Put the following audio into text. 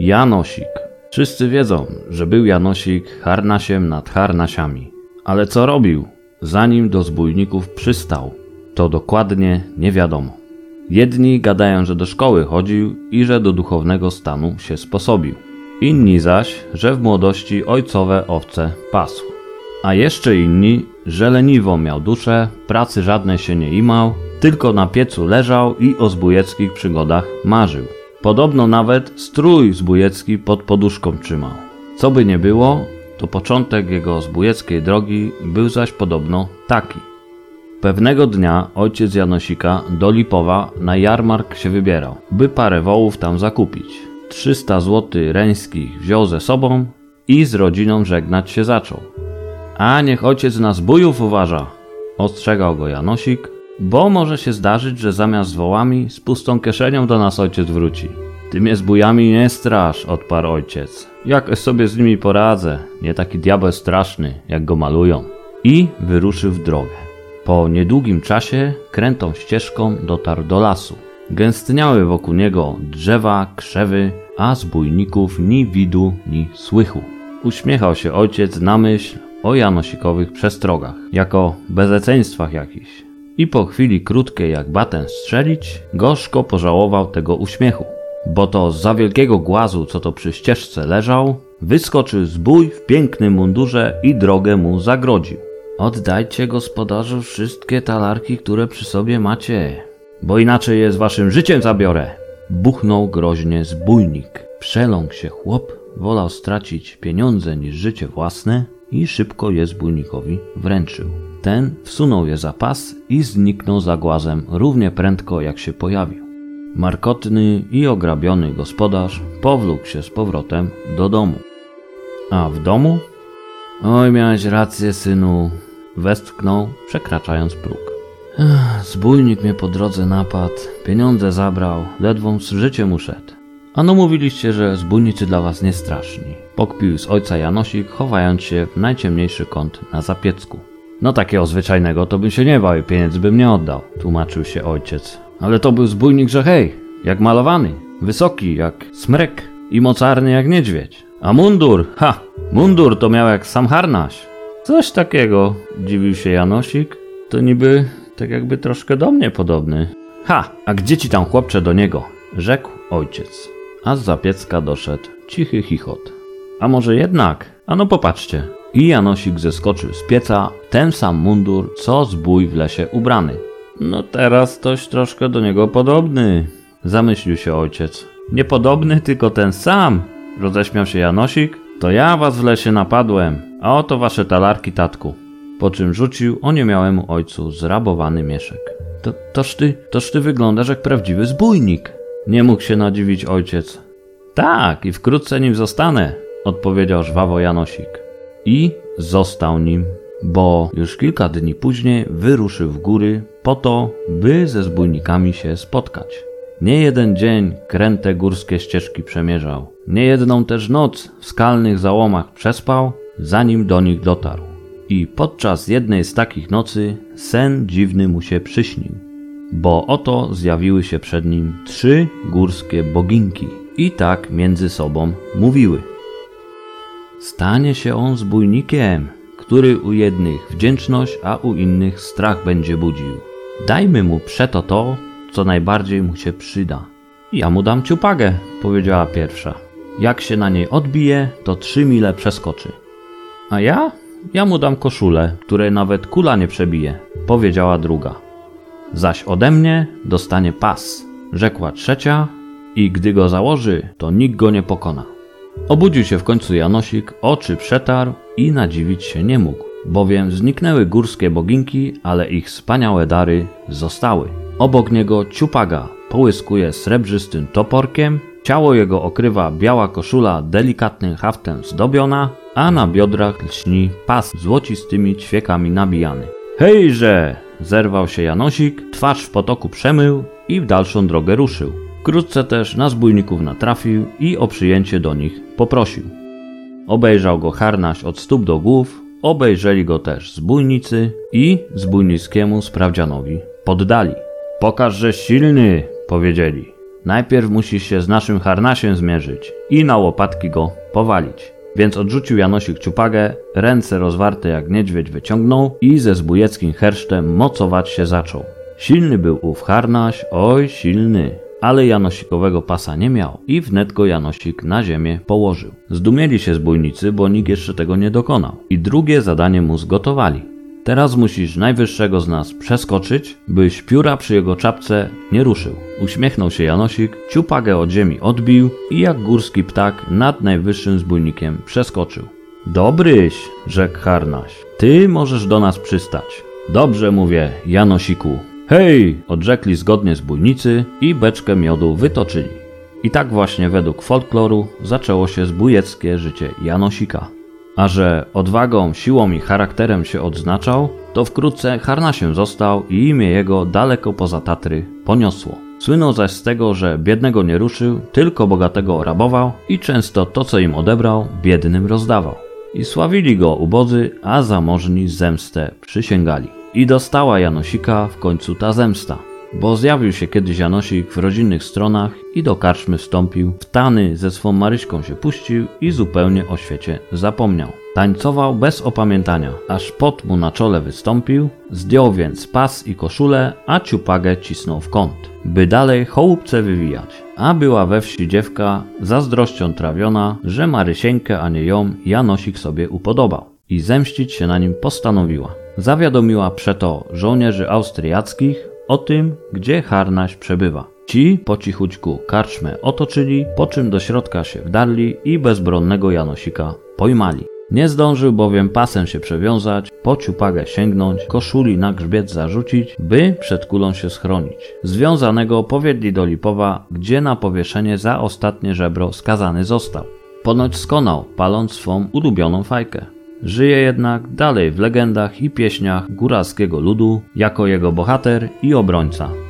Janosik. Wszyscy wiedzą, że był Janosik harnasiem nad harnasiami. Ale co robił, zanim do zbójników przystał, to dokładnie nie wiadomo. Jedni gadają, że do szkoły chodził i że do duchownego stanu się sposobił. Inni zaś, że w młodości ojcowe owce pasł. A jeszcze inni, że leniwą miał duszę, pracy żadnej się nie imał, tylko na piecu leżał i o zbójeckich przygodach marzył. Podobno nawet strój zbójecki pod poduszką trzymał. Co by nie było, to początek jego zbójeckiej drogi był zaś podobno taki. Pewnego dnia ojciec Janosika do Lipowa na jarmark się wybierał, by parę wołów tam zakupić. 300 zł reńskich wziął ze sobą i z rodziną żegnać się zaczął. A niech ojciec na zbójów uważa, ostrzegał go Janosik, bo może się zdarzyć, że zamiast z wołami z pustą kieszenią do nas ojciec wróci. Ty mnie z bujami nie strasz, odparł ojciec. Jak sobie z nimi poradzę, nie taki diabeł straszny, jak go malują. I wyruszył w drogę. Po niedługim czasie krętą ścieżką dotarł do lasu. Gęstniały wokół niego drzewa, krzewy, a zbójników ni widu, ni słychu. Uśmiechał się ojciec na myśl o janosikowych przestrogach, jako bezeceństwach jakichś. I po chwili krótkiej jak baten strzelić, gorzko pożałował tego uśmiechu, bo to z za wielkiego głazu, co to przy ścieżce leżał, wyskoczył zbój w pięknym mundurze i drogę mu zagrodził. Oddajcie gospodarzu wszystkie talarki, które przy sobie macie, bo inaczej je z waszym życiem zabiorę. Buchnął groźnie zbójnik. Przeląkł się chłop, wolał stracić pieniądze niż życie własne i szybko je zbójnikowi wręczył. Ten wsunął je za pas i zniknął za głazem równie prędko jak się pojawił. Markotny i ograbiony gospodarz powlókł się z powrotem do domu. A w domu? Oj, miałeś rację, synu, westchnął, przekraczając próg. Zbójnik mnie po drodze napadł, pieniądze zabrał, ledwą z życiem uszedł. Ano mówiliście, że zbójnicy dla was nie straszni. Pokpił z ojca Janosik, chowając się w najciemniejszy kąt na zapiecku. No takiego zwyczajnego to bym się nie bał i pieniędzy bym nie oddał, tłumaczył się ojciec. Ale to był zbójnik, że hej, jak malowany, wysoki jak smrek i mocarny jak niedźwiedź. A mundur, ha, mundur to miał jak sam harnaś. Coś takiego, dziwił się Janosik. To niby tak jakby troszkę do mnie podobny. Ha, a gdzie ci tam chłopcze do niego? Rzekł ojciec. A z zapiecka doszedł cichy chichot. A może jednak? Ano popatrzcie. I Janosik zeskoczył z pieca ten sam mundur, co zbój w lesie ubrany. No teraz toś troszkę do niego podobny, zamyślił się ojciec. Niepodobny, tylko ten sam, roześmiał się Janosik. To ja was w lesie napadłem, a oto wasze talarki, tatku. Po czym rzucił oniemiałemu ojcu zrabowany mieszek. To, toż ty, toż ty wyglądasz jak prawdziwy zbójnik. Nie mógł się nadziwić ojciec. Tak, i wkrótce nim zostanę, odpowiedział żwawo Janosik. I został nim, bo już kilka dni później wyruszył w góry po to, by ze zbójnikami się spotkać. Nie jeden dzień kręte górskie ścieżki przemierzał, nie jedną też noc w skalnych załomach przespał, zanim do nich dotarł. I podczas jednej z takich nocy sen dziwny mu się przyśnił, bo oto zjawiły się przed nim trzy górskie boginki i tak między sobą mówiły. Stanie się on zbójnikiem, który u jednych wdzięczność, a u innych strach będzie budził. Dajmy mu przeto to, co najbardziej mu się przyda. Ja mu dam ciupagę, powiedziała pierwsza. Jak się na niej odbije, to trzy mile przeskoczy. A ja? Ja mu dam koszulę, której nawet kula nie przebije, powiedziała druga. Zaś ode mnie dostanie pas, rzekła trzecia, i gdy go założy, to nikt go nie pokona. Obudził się w końcu Janosik, oczy przetarł i nadziwić się nie mógł, bowiem zniknęły górskie boginki, ale ich wspaniałe dary zostały. Obok niego ciupaga połyskuje srebrzystym toporkiem, ciało jego okrywa biała koszula delikatnym haftem zdobiona, a na biodrach lśni pas złocistymi ćwiekami nabijany. Hejże! Zerwał się Janosik, twarz w potoku przemył i w dalszą drogę ruszył. Wkrótce też na zbójników natrafił i o przyjęcie do nich poprosił. Obejrzał go harnaś od stóp do głów, obejrzeli go też zbójnicy i zbójnickiemu sprawdzianowi poddali. Pokaż, że silny, powiedzieli. Najpierw musisz się z naszym harnasiem zmierzyć i na łopatki go powalić. Więc odrzucił Janosik ciupagę, ręce rozwarte jak niedźwiedź wyciągnął i ze zbójeckim hersztem mocować się zaczął. Silny był ów harnaś, oj silny, ale Janosikowego pasa nie miał i wnet go Janosik na ziemię położył. Zdumieli się zbójnicy, bo nikt jeszcze tego nie dokonał i drugie zadanie mu zgotowali. Teraz musisz najwyższego z nas przeskoczyć, byś pióra przy jego czapce nie ruszył. Uśmiechnął się Janosik, ciupagę od ziemi odbił i jak górski ptak nad najwyższym zbójnikiem przeskoczył. Dobryś, rzekł Harnaś, ty możesz do nas przystać. Dobrze mówię, Janosiku. Hej, odrzekli zgodnie zbójnicy i beczkę miodu wytoczyli. I tak właśnie według folkloru zaczęło się zbójeckie życie Janosika. A że odwagą, siłą i charakterem się odznaczał, to wkrótce harnasiem został i imię jego daleko poza Tatry poniosło. Słynął zaś z tego, że biednego nie ruszył, tylko bogatego rabował i często to, co im odebrał, biednym rozdawał. I sławili go ubodzy, a zamożni zemstę przysięgali. I dostała Janosika w końcu ta zemsta bo zjawił się kiedyś Janosik w rodzinnych stronach i do karczmy wstąpił, w tany ze swą Maryśką się puścił i zupełnie o świecie zapomniał. Tańcował bez opamiętania, aż pot mu na czole wystąpił, zdjął więc pas i koszulę, a ciupagę cisnął w kąt, by dalej chołupce wywijać. A była we wsi dziewka zazdrością trawiona, że Marysieńkę, a nie ją, Janosik sobie upodobał i zemścić się na nim postanowiła. Zawiadomiła przeto żołnierzy austriackich, o tym, gdzie harnaś przebywa. Ci po cichućku karczmę otoczyli, po czym do środka się wdarli i bezbronnego Janosika pojmali. Nie zdążył bowiem pasem się przewiązać, po ciupagę sięgnąć, koszuli na grzbiet zarzucić, by przed kulą się schronić. Związanego powiedzieli do Lipowa, gdzie na powieszenie za ostatnie żebro skazany został. Ponoć skonał, paląc swą ulubioną fajkę. Żyje jednak dalej w legendach i pieśniach góralskiego ludu jako jego bohater i obrońca.